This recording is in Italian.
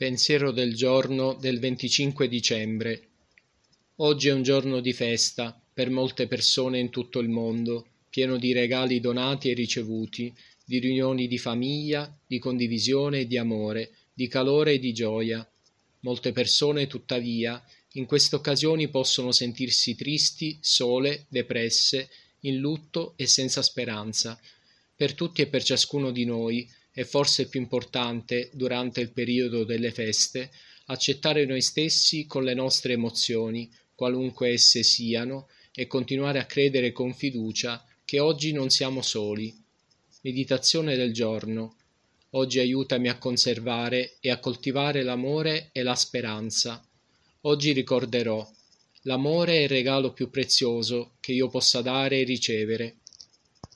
Pensiero del giorno del 25 dicembre. Oggi è un giorno di festa per molte persone in tutto il mondo, pieno di regali donati e ricevuti, di riunioni di famiglia, di condivisione e di amore, di calore e di gioia. Molte persone, tuttavia, in queste occasioni possono sentirsi tristi, sole, depresse, in lutto e senza speranza. Per tutti e per ciascuno di noi è forse più importante, durante il periodo delle feste, accettare noi stessi con le nostre emozioni, qualunque esse siano, e continuare a credere con fiducia che oggi non siamo soli. Meditazione del giorno. Oggi aiutami a conservare e a coltivare l'amore e la speranza. Oggi ricorderò, l'amore è il regalo più prezioso che io possa dare e ricevere